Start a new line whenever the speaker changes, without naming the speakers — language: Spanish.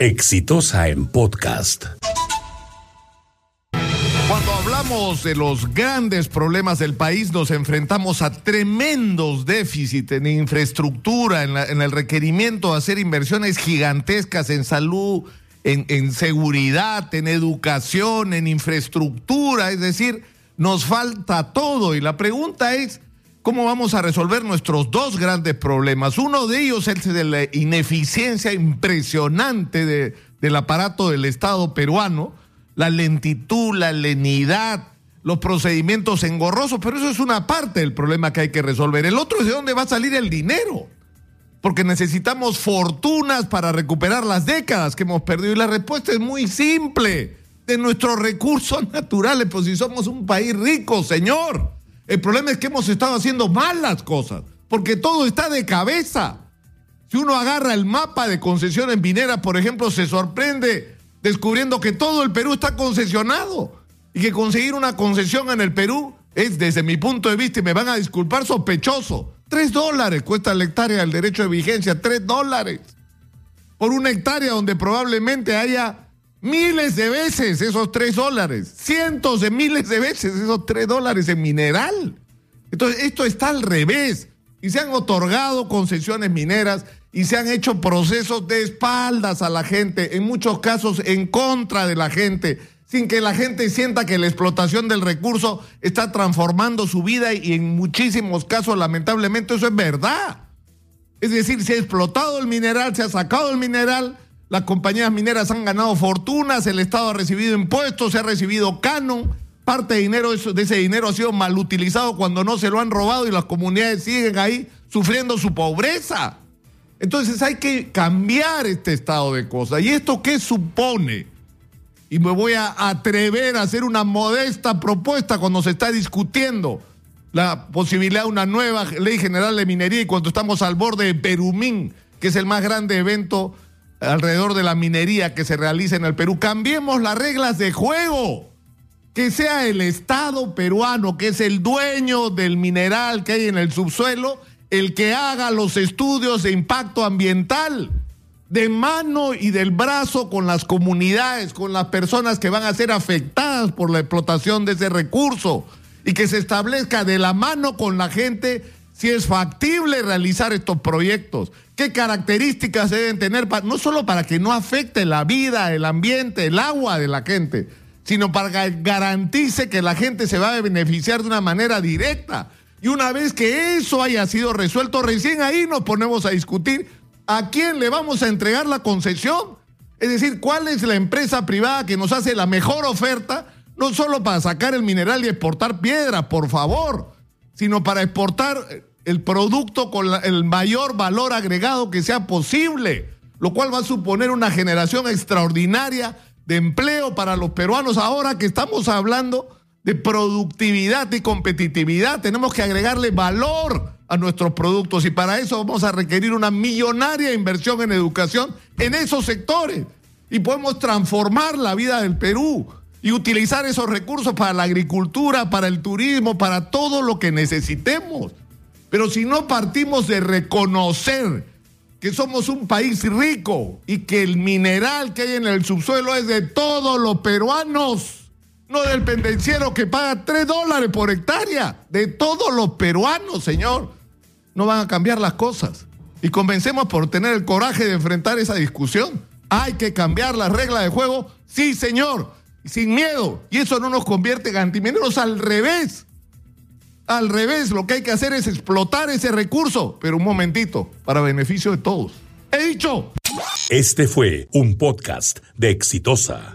Exitosa en podcast.
Cuando hablamos de los grandes problemas del país, nos enfrentamos a tremendos déficits en infraestructura, en, el requerimiento de hacer inversiones gigantescas en salud, en seguridad, en educación, en infraestructura. Es decir, nos falta todo. Y la pregunta es, ¿cómo vamos a resolver nuestros dos grandes problemas? Uno de ellos es el de la ineficiencia impresionante de- del aparato del Estado peruano la lentitud, la lenidad, los procedimientos engorrosos, pero eso es una parte del problema que hay que resolver. El otro es de dónde va a salir el dinero, porque necesitamos fortunas para recuperar las décadas que hemos perdido. Y la respuesta es muy simple, de nuestros recursos naturales, pues si somos un país rico, señor. El problema es que hemos estado haciendo mal las cosas, porque todo está de cabeza. Si uno agarra el mapa de concesiones mineras, por ejemplo, se sorprende descubriendo que todo el Perú está concesionado y que conseguir una concesión en el Perú es, desde mi punto de vista, y me van a disculpar, sospechoso. Tres dólares cuesta la hectárea del derecho de vigencia, tres dólares. Por una hectárea donde probablemente haya miles de veces esos tres dólares, cientos de miles de veces esos tres dólares en mineral. Entonces, esto está al revés. Y se han otorgado concesiones mineras y se han hecho procesos de espaldas a la gente, en muchos casos en contra de la gente, sin que la gente sienta que la explotación del recurso está transformando su vida y en muchísimos casos, lamentablemente, eso es verdad. Es decir, se ha explotado el mineral, se ha sacado el mineral, las compañías mineras han ganado fortunas, el Estado ha recibido impuestos, se ha recibido canon, parte de, dinero, de ese dinero ha sido mal utilizado cuando no se lo han robado y las comunidades siguen ahí sufriendo su pobreza. Entonces hay que cambiar este estado de cosas. ¿Y esto qué supone? Y me voy a atrever a hacer una modesta propuesta cuando se está discutiendo la posibilidad de una nueva ley general de minería y cuando estamos al borde de Perumín, que es el más grande evento alrededor de la minería que se realiza en el Perú. Cambiemos las reglas de juego. Que sea el Estado peruano, que es el dueño del mineral que hay en el subsuelo, el que haga los estudios de impacto ambiental de mano y del brazo con las comunidades, con las personas que van a ser afectadas por la explotación de ese recurso y que se establezca de la mano con la gente si es factible realizar estos proyectos, qué características deben tener, no solo para que no afecte la vida, el ambiente, el agua de la gente, sino para que garantice que la gente se va a beneficiar de una manera directa. Y una vez que eso haya sido resuelto, recién ahí nos ponemos a discutir a quién le vamos a entregar la concesión. Es decir, cuál es la empresa privada que nos hace la mejor oferta, no solo para sacar el mineral y exportar piedra, por favor, sino para exportar el producto con el mayor valor agregado que sea posible, lo cual va a suponer una generación extraordinaria de empleo para los peruanos ahora que estamos hablando de productividad y competitividad. Tenemos que agregarle valor a nuestros productos y para eso vamos a requerir una millonaria inversión en educación en esos sectores y podemos transformar la vida del Perú y utilizar esos recursos para la agricultura, para el turismo, para todo lo que necesitemos. Pero si no partimos de reconocer que somos un país rico y que el mineral que hay en el subsuelo es de todos los peruanos, no del pendenciero que paga 3 dólares por hectárea, de todos los peruanos, señor. No van a cambiar las cosas. Y comencemos por tener el coraje de enfrentar esa discusión. Hay que cambiar las reglas de juego, sí, señor, sin miedo. Y eso no nos convierte en antimineros, al revés. Al revés, lo que hay que hacer es explotar ese recurso, pero un momentito, para beneficio de todos. He dicho.
Este fue un podcast de Exitosa.